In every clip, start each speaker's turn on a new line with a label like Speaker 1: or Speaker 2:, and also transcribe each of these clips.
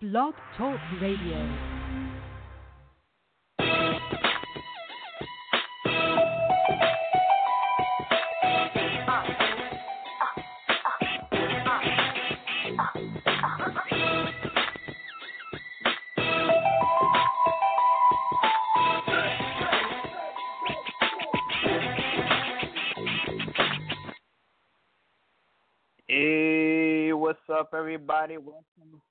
Speaker 1: Blog Talk Radio.
Speaker 2: Hey, what's up, everybody? Welcome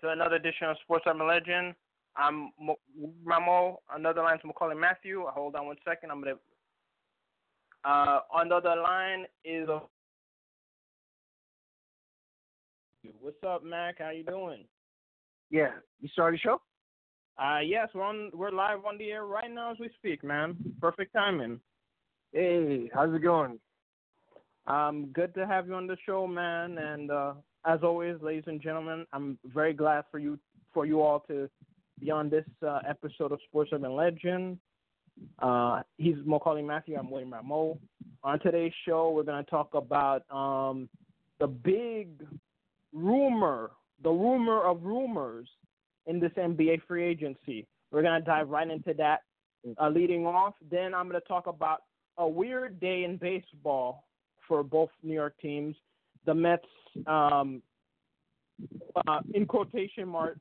Speaker 2: to another edition of Sports Urban Legend. I'm Mo- Rameau. Another line to Maccorley Mathieu. Hold on one second. I'm gonna. Uh, on the other line is. A... What's up, Mac? How you doing?
Speaker 3: Yeah, you started the show?
Speaker 2: Uh, yes, we're on. We're live on the air right now as we speak, man. Perfect timing.
Speaker 3: Hey, how's it going?
Speaker 2: Um, good to have you on the show, man. And uh, as always, ladies and gentlemen, I'm very glad for you for you all to be on this uh, episode of Sports Urban Legend. Uh, he's Maccorley Mathieu. I'm William Rameau. On today's show, we're going to talk about um, the big rumor, the rumor of rumors in this NBA free agency. We're going to dive right into that. Uh, leading off, then I'm going to talk about a weird day in baseball for both New York teams. The Mets, um, uh, in quotation marks,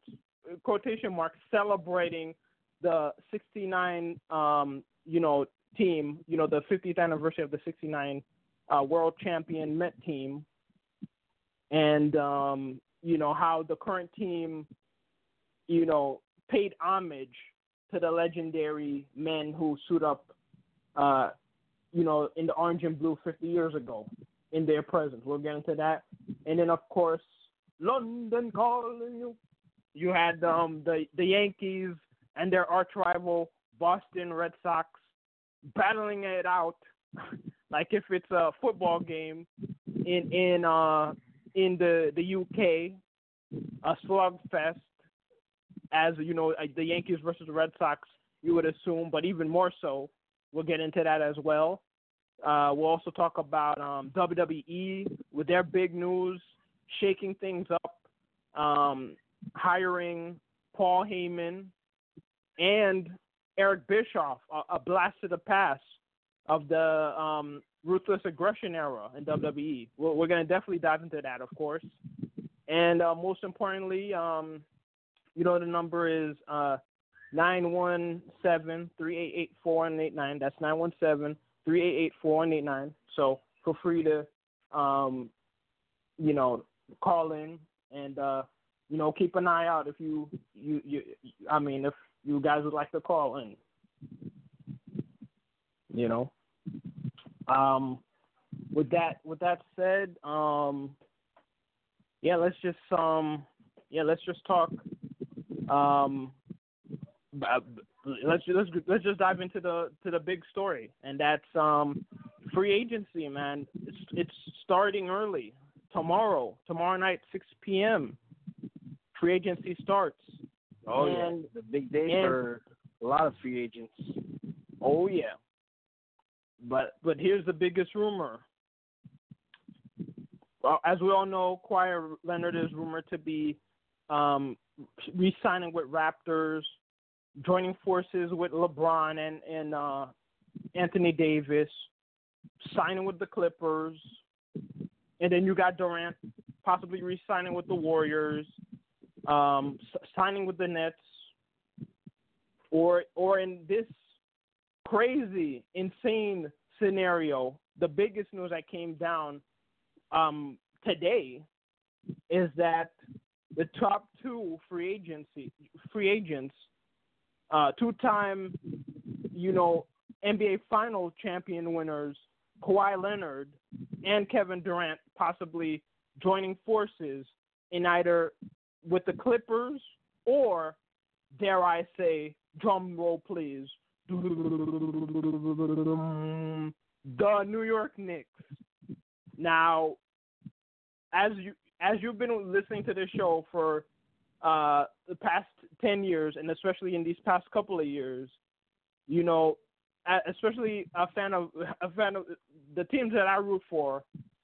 Speaker 2: quotation marks, celebrating the 69, um, you know, team, you know, the 50th anniversary of the 69 uh, world champion Met team, and um, you know how the current team, you know, paid homage to the legendary men who suit up. Uh, you know, in the orange and blue 50 years ago in their presence. We'll get into that. And then, of course, London calling you. You had um, the, the Yankees and their arch rival, Boston Red Sox, battling it out like if it's a football game in in uh in the the UK, a slugfest, as you know, the Yankees versus the Red Sox. You would assume, but even more so, We'll get into that as well. Uh, we'll also talk about um, WWE with their big news, shaking things up, um, hiring Paul Heyman and Eric Bischoff, a, a blast to the past of the um, ruthless aggression era in WWE. We're, we're going to definitely dive into that, of course. And uh, most importantly, um, you know, the number is uh, 917-388-4189. That's 917-388-4189. So feel free to, um, you know, call in and, uh, you know, keep an eye out if you, you, you, I mean, if you guys would like to call in, you know. Um, with that, with that said, um, yeah, let's just, um, yeah, let's just talk, um, let's let's let's just dive into the to the big story, and that's um, free agency, man. It's it's starting early tomorrow. Tomorrow night, six p.m. Free agency starts.
Speaker 3: Oh
Speaker 2: and,
Speaker 3: yeah, the big day
Speaker 2: and,
Speaker 3: for a lot of free agents.
Speaker 2: Oh yeah. But but here's the biggest rumor. Well, as we all know, Kawhi Leonard is rumored to be um, re-signing with Raptors joining forces with LeBron and and uh, Anthony Davis, signing with the Clippers, and then you got Durant possibly re-signing with the Warriors, um, signing with the Nets, or or in this crazy, insane scenario, the biggest news that came down um, today is that the top two free agency free agents uh, two-time, you know, NBA final champion winners Kawhi Leonard and Kevin Durant possibly joining forces in either with the Clippers or, dare I say, drum roll please, the New York Knicks. Now, as you as you've been listening to this show for uh, the past 10 years, and especially in these past couple of years, you know, especially a fan of a fan of the teams that I root for.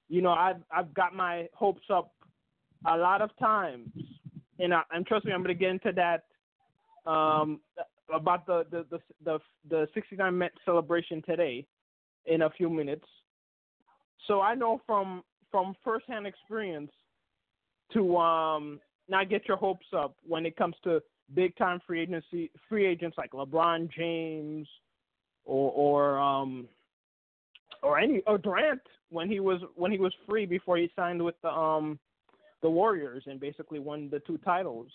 Speaker 2: You know, I've I've got my hopes up a lot of times and I, and trust me, I'm gonna get into that um, about the the the the, the 69 Met celebration today in a few minutes. So I know from from firsthand experience to um, not get your hopes up when it comes to big time free agency free agents like LeBron James or or um or any or Durant when he was when he was free before he signed with the um the Warriors and basically won the two titles.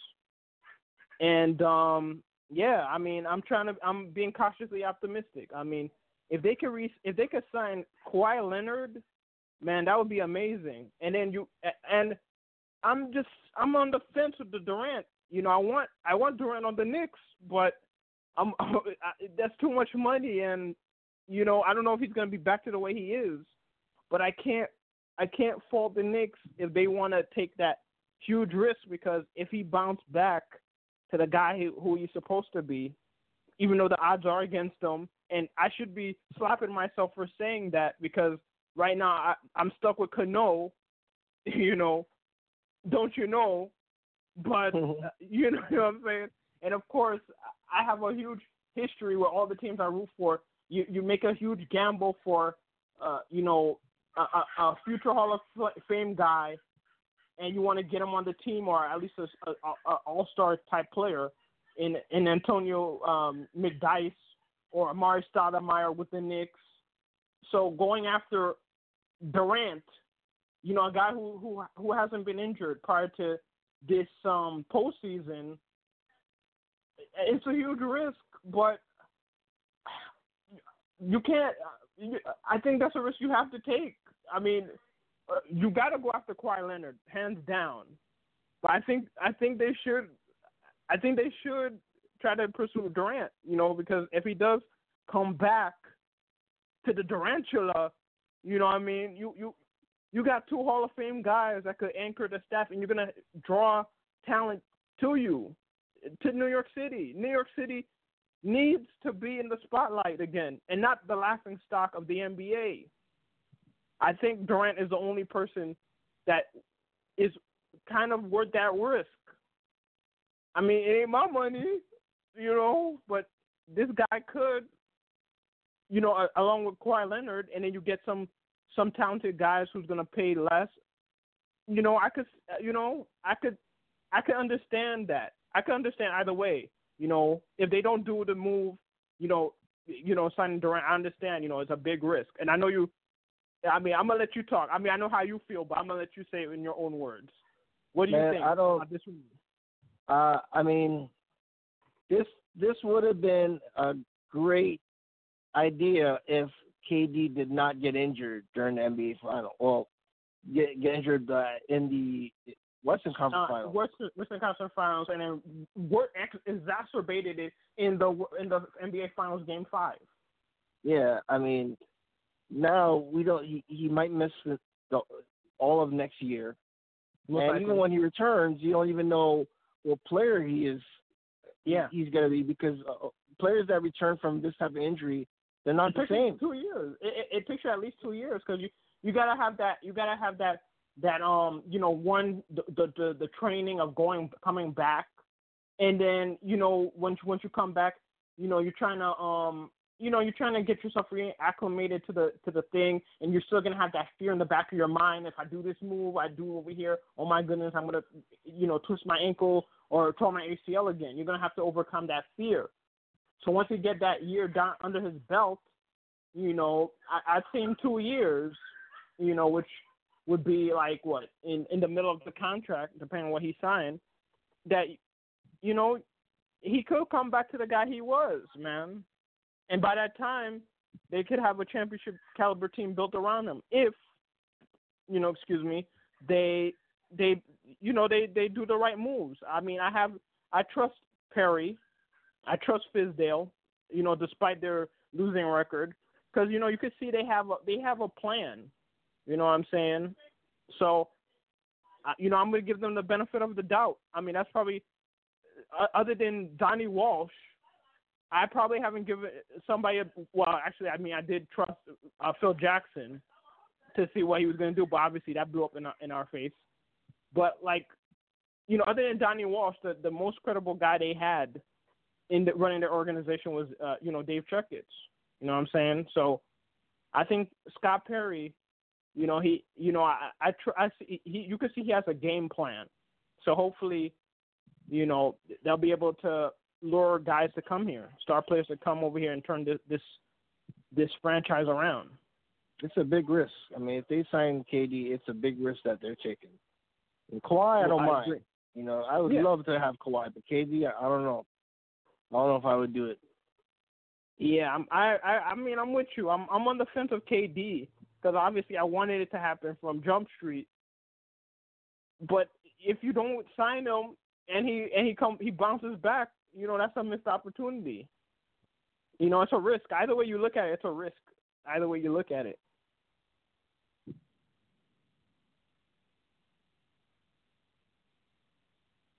Speaker 2: And um yeah, I mean, I'm trying to I'm being cautiously optimistic. I mean, if they could re- if they could sign Kawhi Leonard, man, that would be amazing. And then you and I'm just I'm on the fence with the Durant. You know, I want I want Durant on the Knicks, but I'm that's too much money, and you know I don't know if he's going to be back to the way he is. But I can't I can't fault the Knicks if they want to take that huge risk because if he bounced back to the guy who, who he's supposed to be, even though the odds are against him, and I should be slapping myself for saying that because right now I, I'm stuck with Cano, you know, don't you know? But uh, you know, you know what I'm saying. And of course, I have a huge history with all the teams I root for. You you make a huge gamble for, uh, you know, a, a, a future Hall of Fame guy, and you want to get him on the team or at least a, a, a All Star type player in in Antonio um, McDyess or Amar'e Stoudemire with the Knicks. So going after Durant, you know, a guy who who who hasn't been injured prior to this um postseason, it's a huge risk, but you can't. I think that's a risk you have to take. I mean, you got to go after Kawhi Leonard, hands down. But I think I think they should. I think they should try to pursue Durant. You know, because if he does come back to the Durantula, you know, what I mean, you you you got two Hall of Fame guys that could anchor the staff, and you're gonna draw talent to you, to New York City. New York City needs to be in the spotlight again, and not the laughing stock of the NBA. I think Durant is the only person that is kind of worth that risk. I mean, it ain't my money, you know, but this guy could, you know, along with Kawhi Leonard, and then you get some some talented guys who's gonna pay less. You know, I could, you know, I could, I could understand that. I could understand either way. You know, if they don't do the move, you know, you know, signing Durant, I understand. You know, it's a big risk, and I know you. I mean, I'm gonna let you talk. I mean, I know how you feel, but I'm gonna let you say it in your own words. What do
Speaker 3: Man,
Speaker 2: you think
Speaker 3: I don't,
Speaker 2: about this move?
Speaker 3: Uh, I mean, this this would have been a great idea if KD did not get injured during the NBA final. Well, get, get injured uh, in the Western Conference
Speaker 2: uh,
Speaker 3: Finals.
Speaker 2: Western, Western Conference Finals, and then what exacerbated it in the in the NBA Finals Game Five.
Speaker 3: Yeah, I mean, now we don't. He, he might miss the, the, all of next year,
Speaker 2: Most
Speaker 3: and even when he returns, you don't even know what player he is.
Speaker 2: Yeah.
Speaker 3: he's gonna be because uh, players that return from this type of injury, they're not
Speaker 2: it
Speaker 3: the same.
Speaker 2: Two years. It, it, it takes you at least two years because you you gotta have that. You gotta have that that um you know one the the the, the training of going coming back, and then you know once once you come back, you know you're trying to um you know you're trying to get yourself reacclimated to the to the thing, and you're still gonna have that fear in the back of your mind. If I do this move, I do over here. Oh my goodness, I'm gonna you know twist my ankle or tear my ACL again. You're gonna have to overcome that fear. So once he get that year down under his belt, you know, I, I'd in two years, you know, which would be like what in in the middle of the contract, depending on what he signed, that you know he could come back to the guy he was, man. And by that time, they could have a championship caliber team built around him if, you know, excuse me, they they you know they they do the right moves. I mean, I have I trust Perry, I trust Fizdale, you know, despite their losing record, because you know you could see they have a, they have a plan. You know what I'm saying? So, uh, you know, I'm gonna give them the benefit of the doubt. I mean, that's probably uh, other than Donnie Walsh, I probably haven't given somebody. Well, actually, I mean, I did trust uh, Phil Jackson to see what he was gonna do, but obviously that blew up in our, in our face. But like, you know, other than Donnie Walsh, the, the most credible guy they had in the, running their organization was, uh, you know, Dave Checketts. You know what I'm saying? So I think Scott Perry, you know, he, you know, I, I, tr- I see, he, you can see he has a game plan. So hopefully, you know, they'll be able to lure guys to come here, star players to come over here and turn this this, this franchise around.
Speaker 3: It's a big risk. I mean, if they sign KD, it's a big risk that they're taking. And Kawhi, I don't
Speaker 2: I
Speaker 3: mind.
Speaker 2: agree.
Speaker 3: You know, I would
Speaker 2: Yeah.
Speaker 3: love to have Kawhi, but KD, I, I don't know. I don't know if I would do it.
Speaker 2: Yeah, I'm, I, I, I mean, I'm with you. I'm, I'm on the fence of KD because obviously I wanted it to happen from Jump Street. But if you don't sign him and he and he come he bounces back, you know that's a missed opportunity. You know, it's a risk. Either way you look at it, it's a risk. Either way you look at it.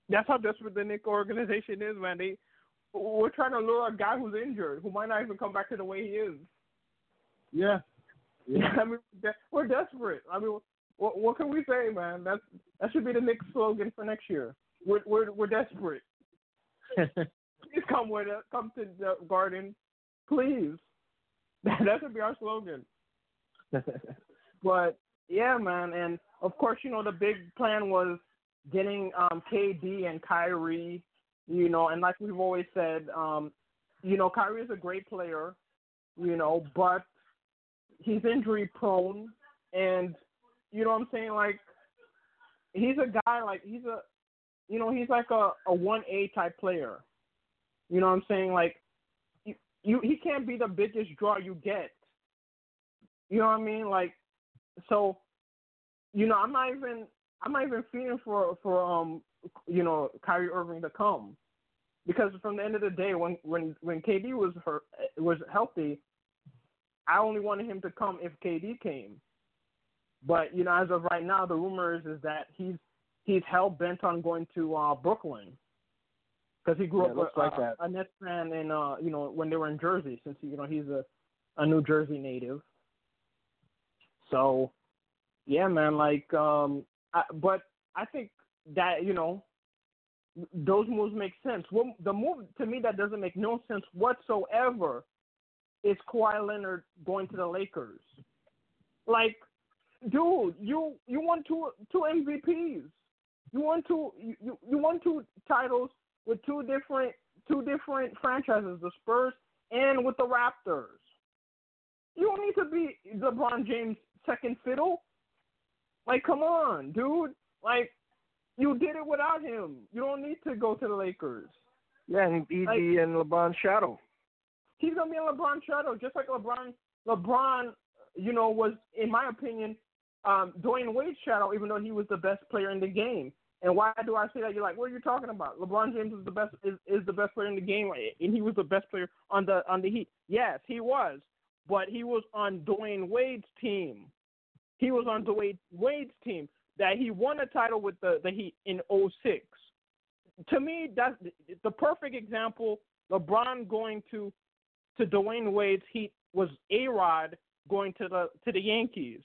Speaker 2: That's how desperate the Knick organization is, man. They we're trying to lure a guy who's injured, who might not even come back to the way he is.
Speaker 3: Yeah.
Speaker 2: I mean, de- we're desperate. I mean, what what can we say, man? That's that should be the Knicks slogan for next year. We're we're we're desperate. Please come with us. Come to the Garden, please. that should be our slogan. But yeah, man, and of course, you know the big plan was getting um KD and Kyrie, you know, and like we've always said, um, you know, Kyrie is a great player, you know, but he's injury prone and you know what I'm saying, like he's a guy like he's a you know, he's like a, a one A type player. You know what I'm saying? Like you, you he can't be the biggest draw you get. You know what I mean? Like so you know, I'm not even I'm not even feeling for for um you know Kyrie Irving to come because from the end of the day when when when KD was hurt was healthy, I only wanted him to come if KD came. But you know, as of right now, the rumors is, that he's he's hell bent on going to uh Brooklyn because he grew
Speaker 3: Yeah,
Speaker 2: up a,
Speaker 3: like
Speaker 2: a,
Speaker 3: that.
Speaker 2: a Nets fan in uh you know when they were in Jersey since you know he's a a New Jersey native. So, yeah, man, like um, I, but I think that you know those moves make sense. Well, the move to me that doesn't make no sense whatsoever is Kawhi Leonard going to the Lakers. Like, dude, you you won two two MVPs. You won two you, you won two titles with two different two different franchises, the Spurs and with the Raptors. You don't need to be LeBron James second fiddle. Like, come on, dude. Like, you did it without him. You don't need to go to the Lakers.
Speaker 3: Yeah, and he'd
Speaker 2: Like-
Speaker 3: be in LeBron's shadow.
Speaker 2: He's gonna be in LeBron's shadow, just like LeBron. LeBron, you know, was in my opinion, um, Dwyane Wade's shadow, even though he was the best player in the game. And why do I say that? You're like, what are you talking about? LeBron James is the best is, is the best player in the game, and he was the best player on the on the Heat. Yes, he was, but he was on Dwyane Wade's team. He was on Dwyane Wade's team that he won a title with the the Heat in 06. To me, that's the perfect example. LeBron going to to Dwyane Wade's Heat was A Rod going to the to the Yankees.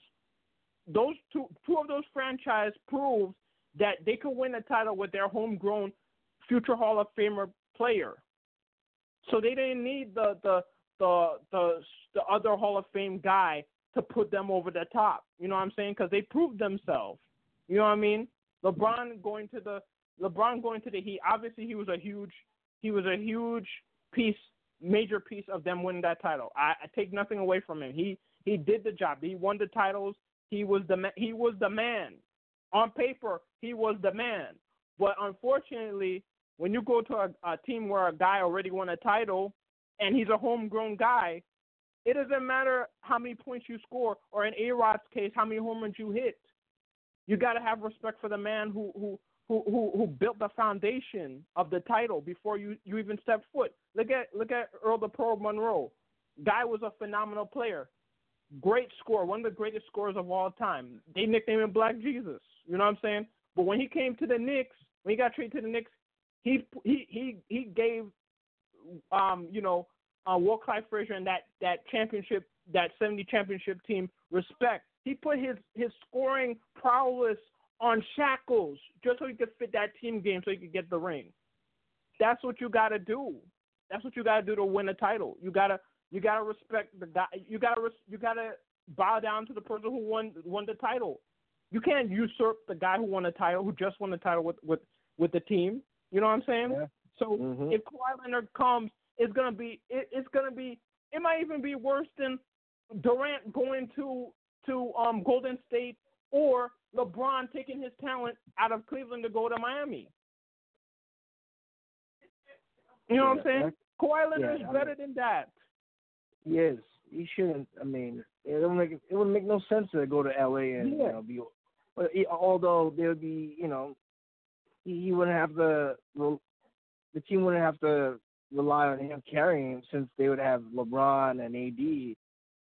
Speaker 2: Those two two of those franchise proved that they could win a title with their homegrown future Hall of Famer player. So they didn't need the the the the, the other Hall of Fame guy to put them over the top. You know what I'm saying? Because they proved themselves. You know what I mean? LeBron going to the LeBron going to the Heat. Obviously, he was a huge he was a huge piece, major piece of them winning that title. I, I take nothing away from him. He he did the job. He won the titles. He was the he was the man. On paper, he was the man. But unfortunately, when you go to a, a team where a guy already won a title and he's a homegrown guy, it doesn't matter how many points you score, or in A Rod's case, how many home runs you hit. You got to have respect for the man who who who who, who built the foundation of the title before you, you even step foot. Look at look at Earl the Pearl Monroe. Guy was a phenomenal player, great scorer, one of the greatest scorers of all time. They nicknamed him Black Jesus. You know what I'm saying? But when he came to the Knicks, when he got traded to the Knicks, he he he he gave um you know uh, Walt Clyde Frazier and that that championship that 70 championship team respect. He put his his scoring prowess on shackles just so he could fit that team game so he could get the ring. That's what you got to do. That's what you got to do to win a title. You gotta you gotta respect the guy. You gotta you gotta bow down to the person who won won the title. You can't usurp the guy who won a title, who just won the title with with with the team. You know what I'm saying?
Speaker 3: Yeah.
Speaker 2: So
Speaker 3: Mhm.
Speaker 2: if Kawhi Leonard comes, it's gonna be it, it's gonna be it might even be worse than Durant going to to um Golden State or LeBron taking his talent out of Cleveland to go to Miami. You know what I'm saying? Kawhi Leonard
Speaker 3: yeah,
Speaker 2: is
Speaker 3: I
Speaker 2: better than that.
Speaker 3: He is. He shouldn't. I mean, it would make it would make no sense to go to L.A. and you know be. But although there would be, you know, he, he wouldn't have the The team wouldn't have to rely on him carrying him since they would have LeBron and AD.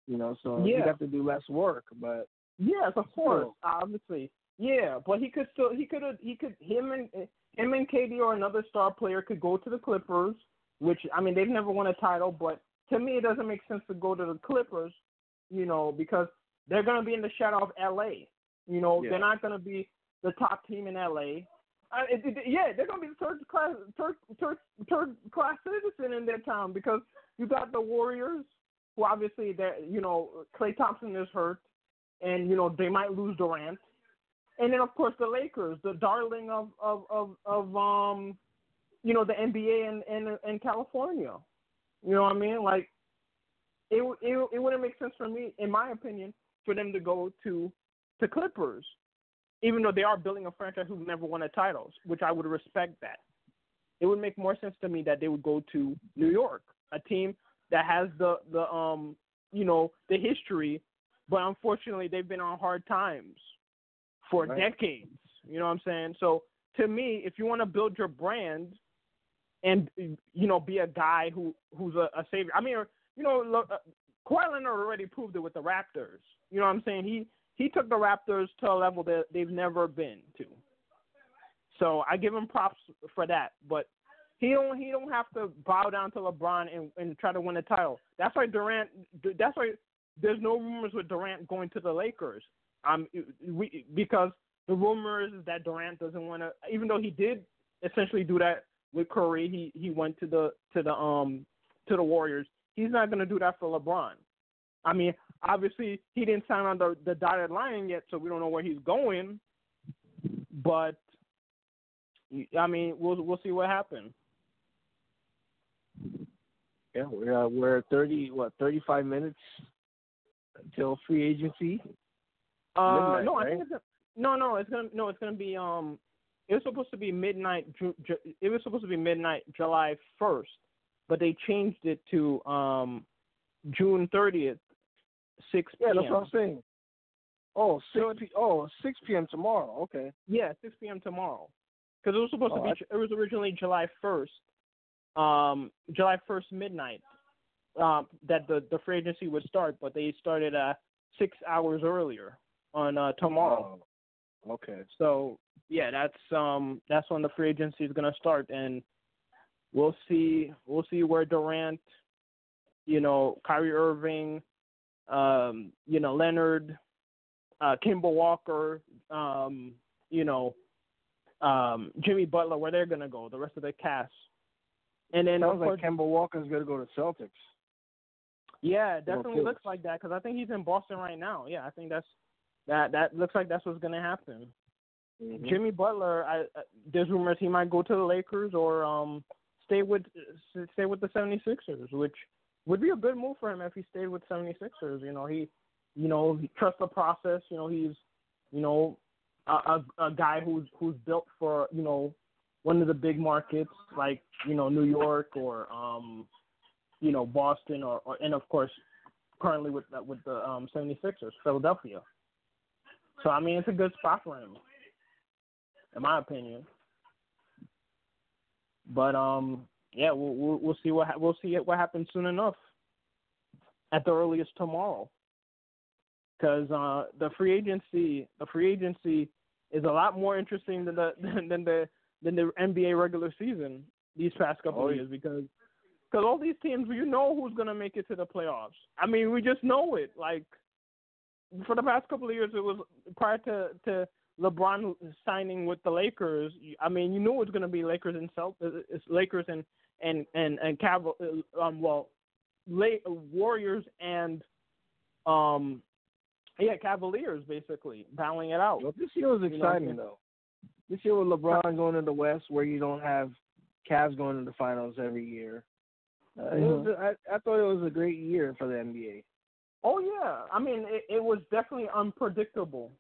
Speaker 3: You know, so he'd have to do less work. But
Speaker 2: Yes, of course, obviously. Yeah, but he could still he could he could him and him and KD or another star player could go to the Clippers, which I mean they've never won a title, but to me it doesn't make sense to go to the Clippers, you know, because they're gonna be in the shadow of LA. You know,
Speaker 3: Yeah.
Speaker 2: they're not gonna be the top team in LA. Uh, it, it, yeah, they're gonna be the third class third third third class citizen in their town because you got the Warriors, who obviously are you know Klay Thompson is hurt, and you know they might lose Durant, and then of course the Lakers, the darling of of of, of um, you know the NBA and and and California. You know what I mean? Like it it it wouldn't make sense for me, in my opinion, for them to go to to Clippers, even though they are building a franchise who've never won a title, which I would respect that. It would make more sense to me that they would go to New York, a team that has the the um you know the history, but unfortunately they've been on hard times for
Speaker 3: Right.
Speaker 2: decades. You know what I'm saying? So to me, if you want to build your brand and you know be a guy who who's a, a savior, I mean you know look, uh, Kawhi Leonard already proved it with the Raptors. You know what I'm saying? He he took the Raptors to a level that they've never been to. So I give him props for that, but he don't he don't have to bow down to LeBron and, and try to win a title. That's why Durant. That's why there's no rumors with Durant going to the Lakers. Um, we because the rumors is that Durant doesn't want to, even though he did essentially do that with Curry. He he went to the to the um to the Warriors. He's not going to do that for LeBron. I mean, obviously he didn't sign on the the dotted line yet, so we don't know where he's going. But I mean, we'll we'll see what happens.
Speaker 3: Yeah, we're uh, we're thirty what thirty five minutes until free agency.
Speaker 2: Uh,
Speaker 3: Midnight,
Speaker 2: no, I think it's gonna, no, no, it's gonna no, it's gonna be um, it was supposed to be midnight. Ju- Ju- it was supposed to be midnight July first, but they changed it to um, June thirtieth, six
Speaker 3: Yeah,
Speaker 2: p.m.
Speaker 3: that's what I'm saying. Oh, six
Speaker 2: So
Speaker 3: p- oh, 6 p.m. tomorrow. Okay.
Speaker 2: Yeah, six p.m. tomorrow. Because it was supposed
Speaker 3: Oh,
Speaker 2: to be. It was originally July first, um, July first midnight, um, that the the free agency would start, but they started uh six hours earlier on uh tomorrow.
Speaker 3: Oh, okay.
Speaker 2: So yeah, that's um that's when the free agency is gonna start, and we'll see we'll see where Durant, you know, Kyrie Irving, um, you know Leonard, uh, Kemba Walker, um, you know, um, Jimmy Butler, where they're gonna go, the rest of the cast, and then of
Speaker 3: Sounds
Speaker 2: course,
Speaker 3: like Kemba Walker's gonna go to Celtics.
Speaker 2: yeah, it definitely looks like that because I think he's in Boston right now. Yeah, I think that's that that looks like that's what's gonna happen.
Speaker 3: Mhm.
Speaker 2: Jimmy Butler, I, I, there's rumors he might go to the Lakers or um stay with stay with the 76ers, which would be a good move for him if he stayed with 76ers. You know, he you know, he trusts the process, you know, he's you know, a, a a guy who's who's built for, you know, one of the big markets like, you know, New York or um you know, Boston or, or and of course currently with the, with the um 76ers, Philadelphia. So I mean, it's a good spot for him in my opinion. But um, yeah, we'll we'll, we'll see what ha- we'll see what happens soon enough. At the earliest tomorrow, because uh, the free agency the free agency is a lot more interesting than the than the than the NBA regular season these past couple
Speaker 3: Oh,
Speaker 2: of years because because all these teams you know who's gonna make it to the playoffs. I mean, we just know it. Like for the past couple of years, it was prior to to LeBron signing with the Lakers, I mean, you knew it was going to be Lakers and Celt- it's Lakers and and and and Caval- um well, La- Warriors and um yeah Cavaliers basically battling it out.
Speaker 3: Well, this year was
Speaker 2: You know,
Speaker 3: exciting though. This year with LeBron going to the West, where you don't have Cavs going to the finals every year. Uh, it was.
Speaker 2: Mm-hmm.
Speaker 3: I, I thought it was a great year for the NBA.
Speaker 2: Oh yeah, I mean it, it was definitely unpredictable.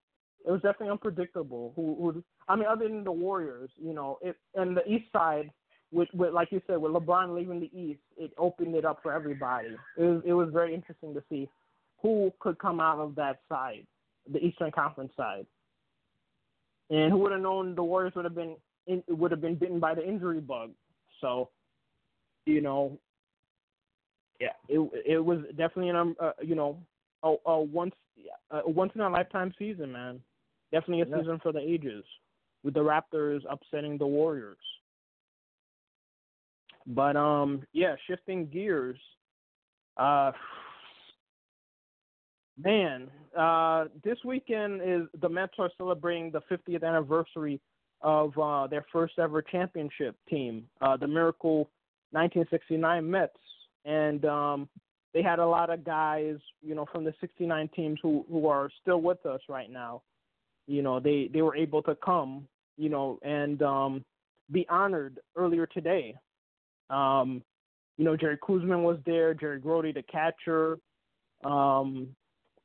Speaker 2: It was definitely unpredictable. Who, who I mean, other than the Warriors, you know, it and the East side, with, with like you said, with LeBron leaving the East, it opened it up for everybody. It was it was very interesting to see who could come out of that side, the Eastern Conference side, and who would have known the Warriors would have been in, would have been bitten by the injury bug. So, you know, yeah, it it was definitely an um, uh, you know a, a once a once in a lifetime season, man. Definitely a
Speaker 3: Yeah.
Speaker 2: season for the ages, with the Raptors upsetting the Warriors. But um, yeah, shifting gears. Uh, man, uh, this weekend is the Mets are celebrating the 50th anniversary of uh, their first ever championship team, uh, the Miracle 1969 Mets, and um, they had a lot of guys, you know, from the 69 teams who who are still with us right now. You know, they they were able to come, you know, and um, be honored earlier today. Um, you know, Jerry Koosman was there, Jerry Grote, the catcher, um,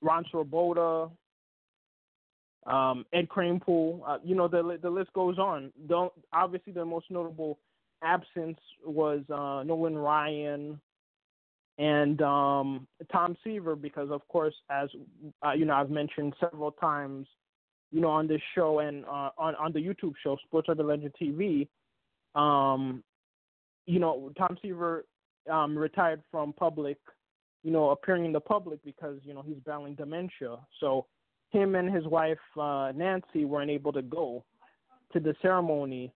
Speaker 2: Ron Swoboda, um, Ed Kranepool. Uh, you know, the the list goes on. Don't obviously the most notable absence was uh, Nolan Ryan and um, Tom Seaver because, of course, as uh, you know, I've mentioned several times, you know, on this show and uh, on on the YouTube show Sports Urban Legend TV. Um, you know, Tom Seaver um, retired from public, you know, appearing in the public because you know he's battling dementia. So him and his wife uh, Nancy weren't able to go to the ceremony,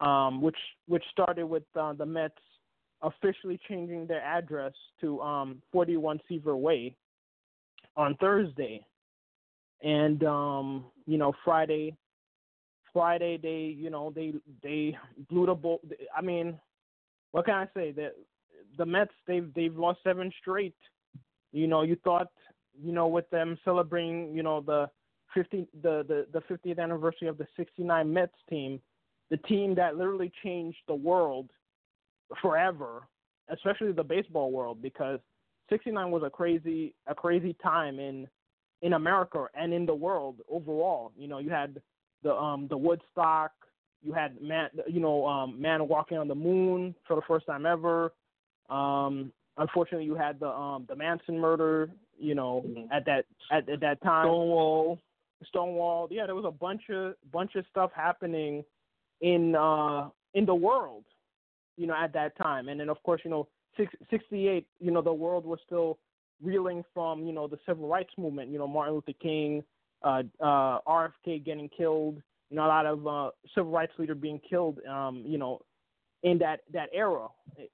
Speaker 2: um, which which started with uh, the Mets officially changing their address to um, 41 Seaver Way on Thursday, and um, you know Friday. Friday they you know they they blew the ball. I mean, what can I say? That the Mets they've they've lost seven straight. You know, you thought you know with them celebrating you know the 50 the the the 50th anniversary of the 69 Mets team, the team that literally changed the world forever, especially the baseball world because 69 was a crazy a crazy time in in America and in the world overall. You know, you had the um the Woodstock, you had man you know um man walking on the moon for the first time ever. Um unfortunately you had the um the Manson murder, you know,
Speaker 3: Mhm.
Speaker 2: at that at, at that time.
Speaker 3: Stonewall.
Speaker 2: Stonewall. Yeah, there was a bunch of bunch of stuff happening in uh in the world, you know, at that time. And then of course, you know, six, 68, you know, the world was still reeling from, you know, the civil rights movement, you know, Martin Luther King, uh uh RFK getting killed, you know, a lot of uh civil rights leader being killed um, you know, in that that era,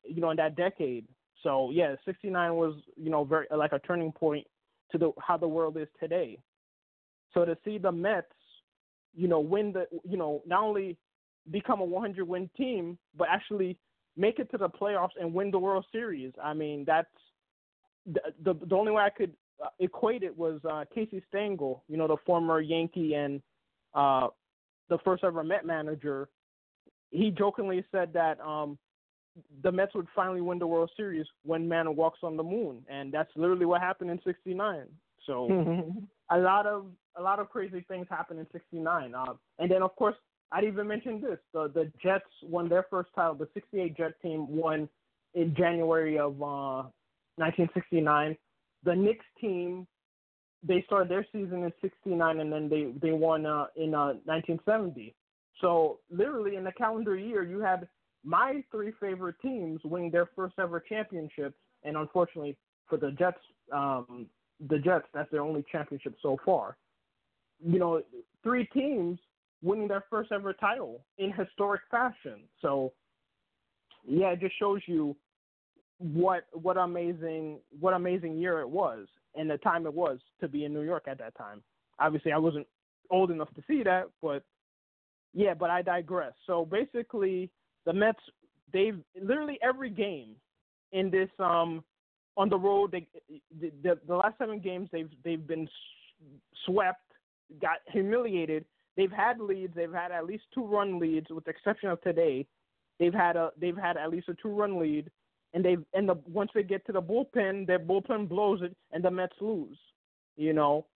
Speaker 2: you know, in that decade. So, yeah, 69 was, you know, very like a turning point to the how the world is today. So to see the Mets, you know, win the, you know, not only become a 100 win team, but actually make it to the playoffs and win the World Series. I mean, that's the the, the only way I could uh, equate it was uh, Casey Stengel, you know, the former Yankee and uh, the first ever Met manager. He jokingly said that um, the Mets would finally win the World Series when man walks on the moon, and that's literally what happened in '69. So a lot of a lot of crazy things happened in '69. Uh, and then of course I'd even mention this: the the Jets won their first title. The '68 Jet team won in January of uh, 1969. The Knicks team they started their season in '69 and then they they won uh, in uh, 1970. So literally in the calendar year, you had my three favorite teams winning their first ever championship, and unfortunately for the Jets, um, the Jets that's their only championship so far. You know, three teams winning their first ever title in historic fashion. So yeah, it just shows you what what amazing what amazing year it was and the time it was to be in New York at that time. Obviously, I wasn't old enough to see that, but yeah, but I digress. So basically, the Mets they've literally every game in this um on the road they the, the, the last seven games they've they've been swept, got humiliated. They've had leads. They've had at least two run leads, with the exception of today. They've had a they've had at least a two run lead, and they've and the once they get to the bullpen, their bullpen blows it, and the Mets lose. You know,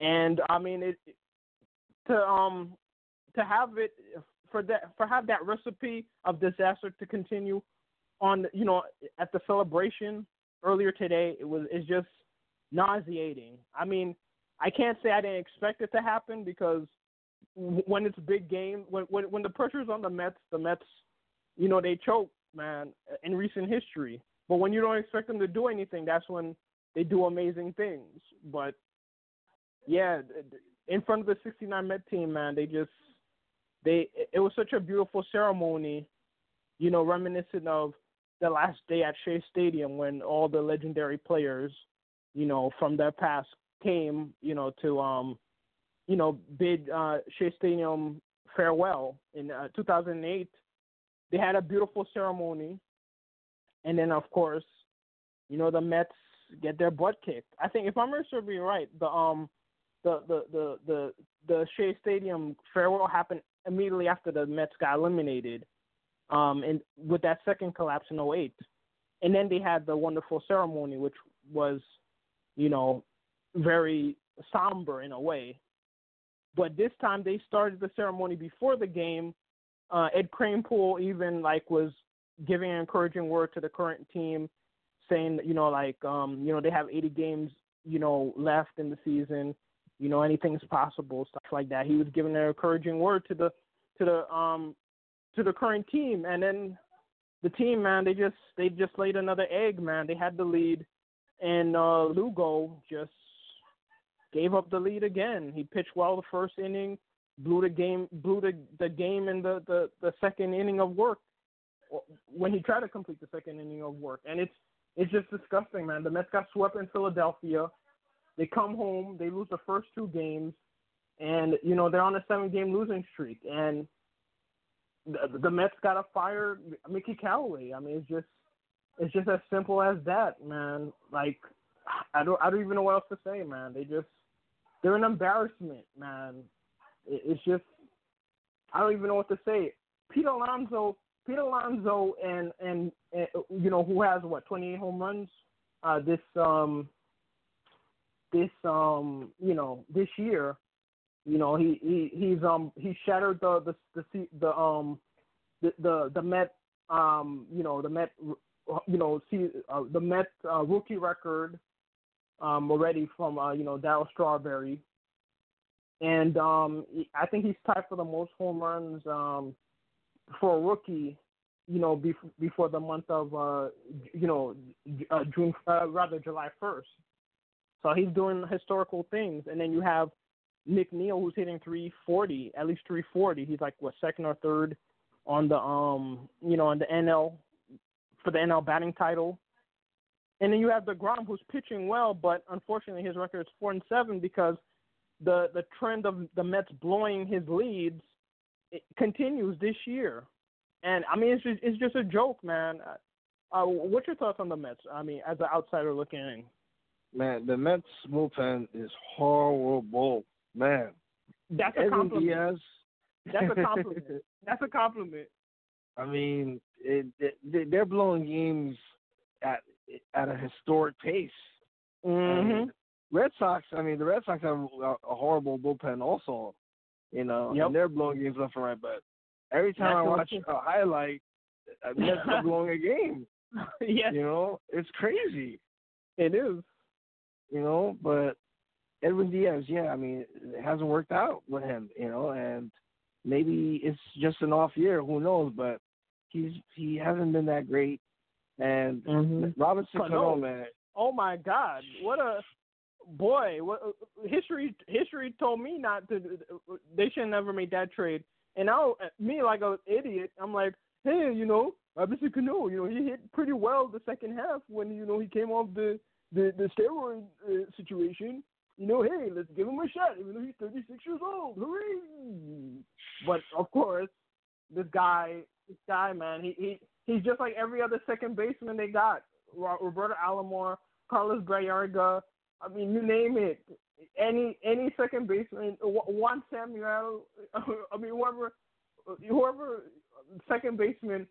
Speaker 2: and I mean it to um to have it for that for have that recipe of disaster to continue on you know at the celebration earlier today it was it's just nauseating. I mean, I can't say I didn't expect it to happen because when it's a big game, when when when the pressure's on the Mets, the Mets, you know, they choke, man, in recent history. But when you don't expect them to do anything, that's when they do amazing things. But yeah, in front of the 69 Met team, man, they just they it was such a beautiful ceremony, you know, reminiscent of the last day at Shea Stadium when all the legendary players, you know, from their past came, you know, to um, you know, bid uh, Shea Stadium farewell in uh, 2008. They had a beautiful ceremony, and then of course, you know, the Mets get their butt kicked. I think if I'm remembering right, the um, the the the the the Shea Stadium farewell happened immediately after the Mets got eliminated, um, and with that second collapse in 08. And then they had the wonderful ceremony, which was, you know, very somber in a way. But this time they started the ceremony before the game. Uh, Ed Kranepool even like was giving an encouraging word to the current team, saying you know like um, you know they have 80 games you know left in the season you know anything's possible, stuff like that. He was giving an encouraging word to the to the um to the current team, and then the team, man, they just they just laid another egg, man. They had the lead, and uh, Lugo just gave up the lead again. He pitched well the first inning, blew the game, blew the the game in the the the second inning of work when he tried to complete the second inning of work, and it's it's just disgusting, man. The Mets got swept in Philadelphia. They come home, they lose the first two games, and you know they're on a seven-game losing streak, and the, the Mets got to fire Mickey Callaway. I mean, it's just it's just as simple as that, man. Like I don't I don't even know what else to say, man. They just they're an embarrassment, man. It, it's just I don't even know what to say. Pete Alonso, Pete Alonso, and and, and you know who has what 28 home runs uh, this um this um you know this year you know he he he's um he shattered the the the, the um the, the the Met um you know the Met you know see uh, the Met uh, rookie record um already from uh you know Darryl Strawberry. And um I think he's tied for the most home runs um for a rookie you know before before the month of uh you know uh, June uh, rather July 1st so he's doing historical things. And then you have McNeil who's hitting 340, at least 340. He's like what second or third on the um you know on the NL for the NL batting title. And then you have deGrom who's pitching well, but unfortunately his record is four and seven because the the trend of the Mets blowing his leads continues this year. And I mean it's just it's just a joke, man. Uh, what's your thoughts on the Mets? I mean, as an outsider looking in
Speaker 3: man, the Mets bullpen is horrible, man.
Speaker 2: That's a compliment. Diaz, That's a compliment. That's a compliment.
Speaker 3: I mean, it, it, they're blowing games at at a historic pace.
Speaker 2: Mm-hmm.
Speaker 3: Red Sox, I mean, the Red Sox have a, a horrible bullpen also, you know,
Speaker 2: yep.
Speaker 3: and they're blowing games left and right. But every time That's I watch a highlight, Mets are blowing a game.
Speaker 2: yes.
Speaker 3: You know, it's crazy.
Speaker 2: It is
Speaker 3: you know. But Edwin Diaz, yeah, I mean, it hasn't worked out with him, you know, and maybe it's just an off year. Who knows? But he's he hasn't been that great. And
Speaker 2: mm-hmm.
Speaker 3: Robinson Cano, man.
Speaker 2: Oh my God! What a boy! What history? History told me not to. They should never made that trade. And now, me like an idiot, I'm like, hey, you know, Robinson Cano, you know, he hit pretty well the second half when you know he came off the the the steroid uh, situation. you know, hey, let's give him a shot, even though he's 36 years old. Hooray! But of course, this guy, this guy, man, he he he's just like every other second baseman they got. Roberto Alomar, Carlos Baerga. I mean, you name it. Any any second baseman, uh, Juan Samuel. I mean, whoever uh, whoever uh, second baseman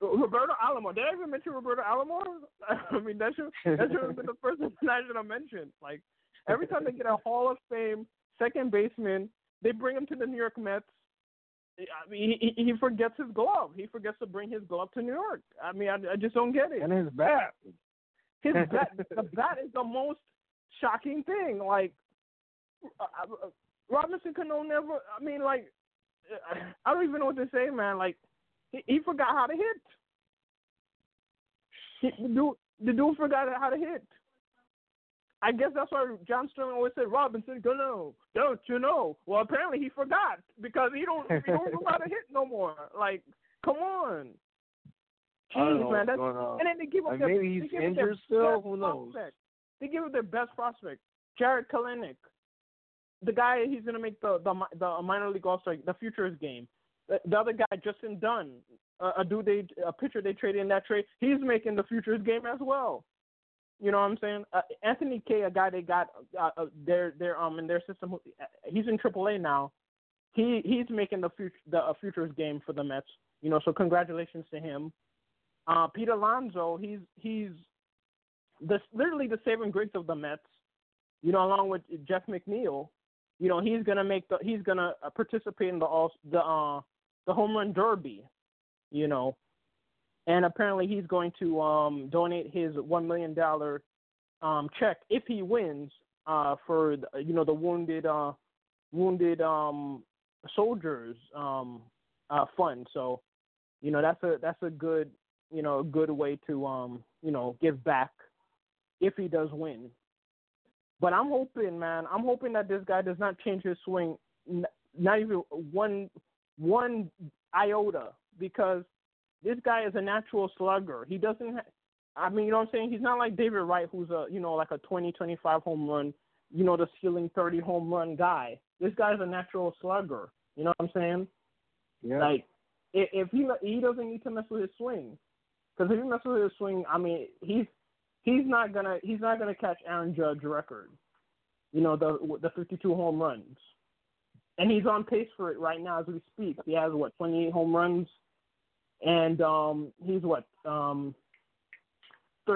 Speaker 2: Roberto Alomar. Did I even mention Roberto Alomar? I mean, that should that should have been the first person I should have mentioned. Like every time they get a Hall of Fame second baseman, they bring him to the New York Mets. I mean, he, he forgets his glove. He forgets to bring his glove to New York. I mean, I, I just don't get it.
Speaker 3: And his bat.
Speaker 2: His bat. the bat is the most shocking thing. Like uh, uh Robinson Cano never. I mean, like I don't even know what to say, man. Like he, he forgot how to hit. He, the dude, the dude forgot how to hit. I guess that's why John Sterling always said Robinson Cano, don't you know? Well, apparently he forgot because he don't he don't know how to hit no more. Like, come on. Jeez, man, that's, and then they give up
Speaker 3: like
Speaker 2: their,
Speaker 3: maybe he's injured still. Who knows?
Speaker 2: Prospect. They give up their best prospect, Jarred Kelenic, the guy he's gonna make the the the minor league all star, the futures game. The, the other guy, Justin Dunn, uh, a dude they a pitcher they traded in that trade, he's making the futures game as well. You know what I'm saying? Uh, Anthony Kay, a guy they got uh, uh, their their um in their system, he's in AAA now. He he's making the future the uh, futures game for the Mets. You know, so congratulations to him. Uh, Pete Alonso, he's he's the literally the saving grace of the Mets. You know, along with Jeff McNeil. You know, he's gonna make the he's gonna uh, participate in the all the uh the home run derby. You know, and apparently he's going to um donate his one million dollar um check if he wins uh for the, you know the wounded uh wounded um soldiers um uh fund. So, you know, that's a that's a good you know a good way to um you know give back if he does win. But I'm hoping, man, I'm hoping that this guy does not change his swing, not even one one iota, because this guy is a natural slugger. He doesn't. Ha- I mean, you know what I'm saying? He's not like David Wright, who's a you know like a 20, 25 home run, you know, the ceiling 30 home run guy. This guy's a natural slugger. You know what I'm saying?
Speaker 3: Yeah.
Speaker 2: Like if, if he he doesn't need to mess with his swing, because if he messes with his swing, I mean, he's he's not gonna he's not gonna catch Aaron Judge record. You know the the 52 home runs, and he's on pace for it right now as we speak. He has what 28 home runs, and um he's what um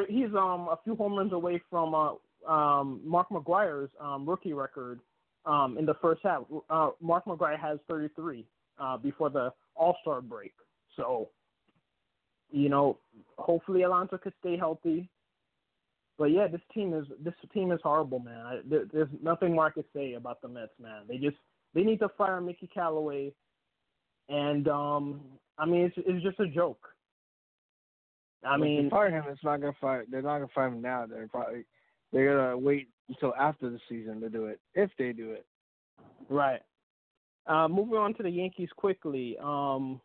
Speaker 2: he's um a few home runs away from uh um Mark McGwire's um rookie record um in the first half. Uh, Mark McGwire has 33 uh before the All Star break. So you know, hopefully Alonso could stay healthy. But yeah, this team is this team is horrible, man. I, there, there's nothing more I could say about the Mets, man. They just they need to fire Mickey Callaway, and um, I mean it's it's just a joke. I
Speaker 3: if
Speaker 2: mean,
Speaker 3: fire him. It's not gonna fire. They're not gonna fire him now. They're probably they're gonna wait until after the season to do it, if they do it.
Speaker 2: Right. Uh, moving on to the Yankees quickly. Um,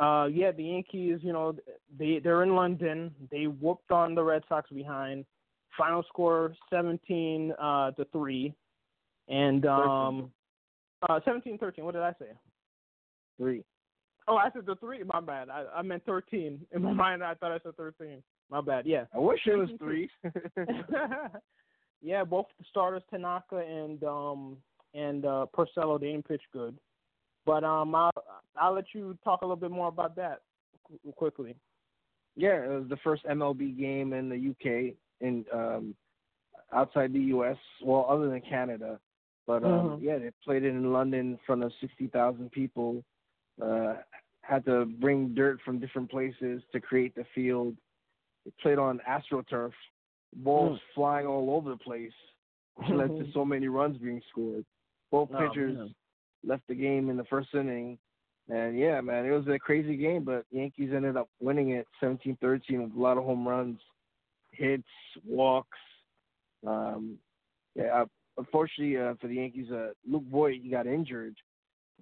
Speaker 2: uh, yeah, the Yankees, you know, they they're in London. They whooped on the Red Sox behind. Final score seventeen uh, to three, and um, uh, 17-13. What did I say?
Speaker 3: Three.
Speaker 2: Oh, I said the three. My bad. I, I meant thirteen. In my mind, I thought I said thirteen. My bad. Yeah.
Speaker 3: I wish it was three.
Speaker 2: yeah, both the starters, Tanaka and um and uh Porcello, they didn't pitch good. But um, I'll I'll let you talk a little bit more about that quickly.
Speaker 3: Yeah, it was the first MLB game in the UK in um outside the US, well, other than Canada. But um,
Speaker 2: mm-hmm.
Speaker 3: yeah, they played it in London in front of sixty thousand people. Uh, had to bring dirt from different places to create the field. They played on AstroTurf, balls
Speaker 2: mm.
Speaker 3: flying all over the place, which led to so many runs being scored. Both
Speaker 2: Oh,
Speaker 3: pitchers
Speaker 2: man.
Speaker 3: left the game in the first inning. And yeah, man, it was a crazy game, but Yankees ended up winning it 17-13 with a lot of home runs, hits, walks. Um, yeah, unfortunately uh, for the Yankees, uh, Luke Voit he got injured.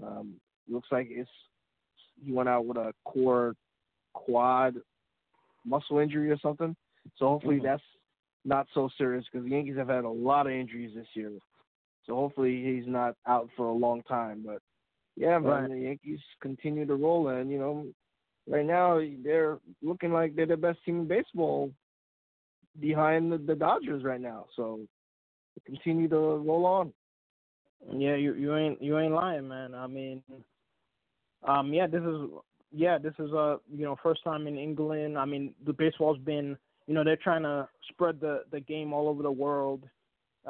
Speaker 3: Um, looks like it's he went out with a core quad muscle injury or something. So hopefully
Speaker 2: Mhm.
Speaker 3: that's not so serious because the Yankees have had a lot of injuries this year. So hopefully he's not out for a long time. But yeah, man,
Speaker 2: Right.
Speaker 3: the Yankees continue to roll, and you know, right now they're looking like they're the best team in baseball behind the, the Dodgers right now. So continue to roll on.
Speaker 2: Yeah, you you ain't you ain't lying, man. I mean, um, yeah, this is yeah, this is a you know first time in England. I mean, the baseball's been you know they're trying to spread the the game all over the world.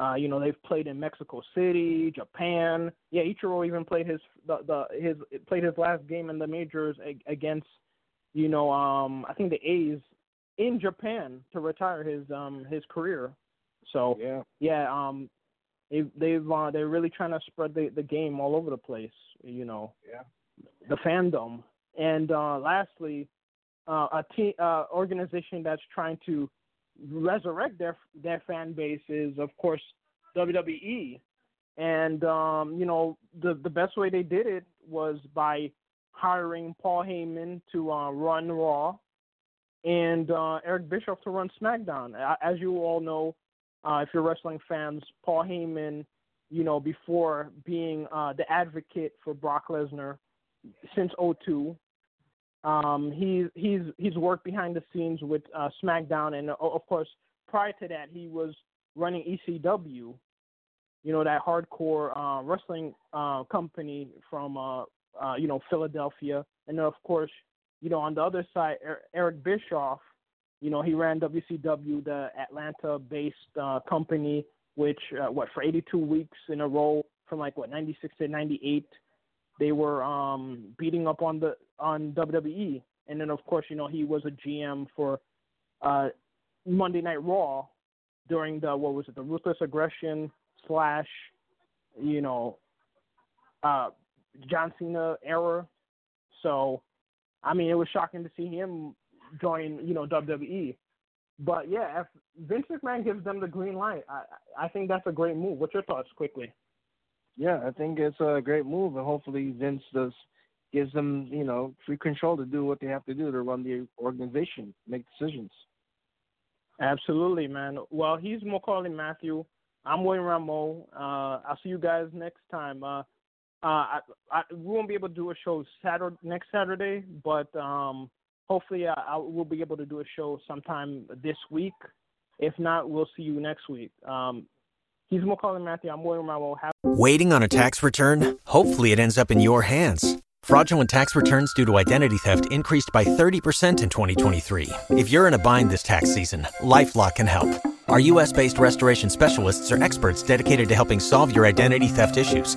Speaker 2: Uh, you know they've played in Mexico City, Japan. Yeah, Ichiro even played his the, the his played his last game in the majors against you know um I think the A's in Japan to retire his um his career. So
Speaker 3: Yeah.
Speaker 2: yeah, um, they they've uh, they're really trying to spread the the game all over the place. You know,
Speaker 3: Yeah.
Speaker 2: the fandom. And uh, lastly, uh, a team uh, organization that's trying to resurrect their their fan base is, of course, WWE. And um, you know, the the best way they did it was by hiring Paul Heyman to uh, run Raw and uh, Eric Bischoff to run SmackDown. As you all know, uh, if you're wrestling fans, Paul Heyman, you know, before being uh, the advocate for Brock Lesnar since 02, um, he's he's he's worked behind the scenes with uh, SmackDown, and uh, of course, prior to that, he was running ECW, you know, that hardcore uh, wrestling uh, company from uh, uh, you know Philadelphia, and then of course, you know, on the other side, Er- Eric Bischoff, you know, he ran WCW, the Atlanta-based uh, company, which uh, what for 82 weeks in a row from like what 96 to 98, they were um, beating up on the on WWE, and then of course, you know, he was a GM for uh, Monday Night Raw during the what was it, the Ruthless Aggression slash, you know, uh, John Cena era. So, I mean, it was shocking to see him join, you know, WWE. But yeah, if Vince McMahon gives them the green light, I I think that's a great move. What's your thoughts, quickly?
Speaker 3: Yeah, I think it's a great move, and hopefully Vince does gives them, you know, free control to do what they have to do to run the organization, make decisions.
Speaker 2: Absolutely, man. Well, he's Maccorley Mathieu. I'm William Rameau. Uh, I'll see you guys next time. Uh, uh, I, I, we won't be able to do a show Saturday next Saturday, but um, hopefully I, I will be able to do a show sometime this week. If not, we'll see you next week. Um, he's Maccorley Mathieu. I'm William Rameau. Have
Speaker 4: Waiting on a tax return? Hopefully, it ends up in your hands. Fraudulent tax returns due to identity theft increased by 30% in 2023. If you're in a bind this tax season, LifeLock can help. Our U.S. based restoration specialists are experts dedicated to helping solve your identity theft issues.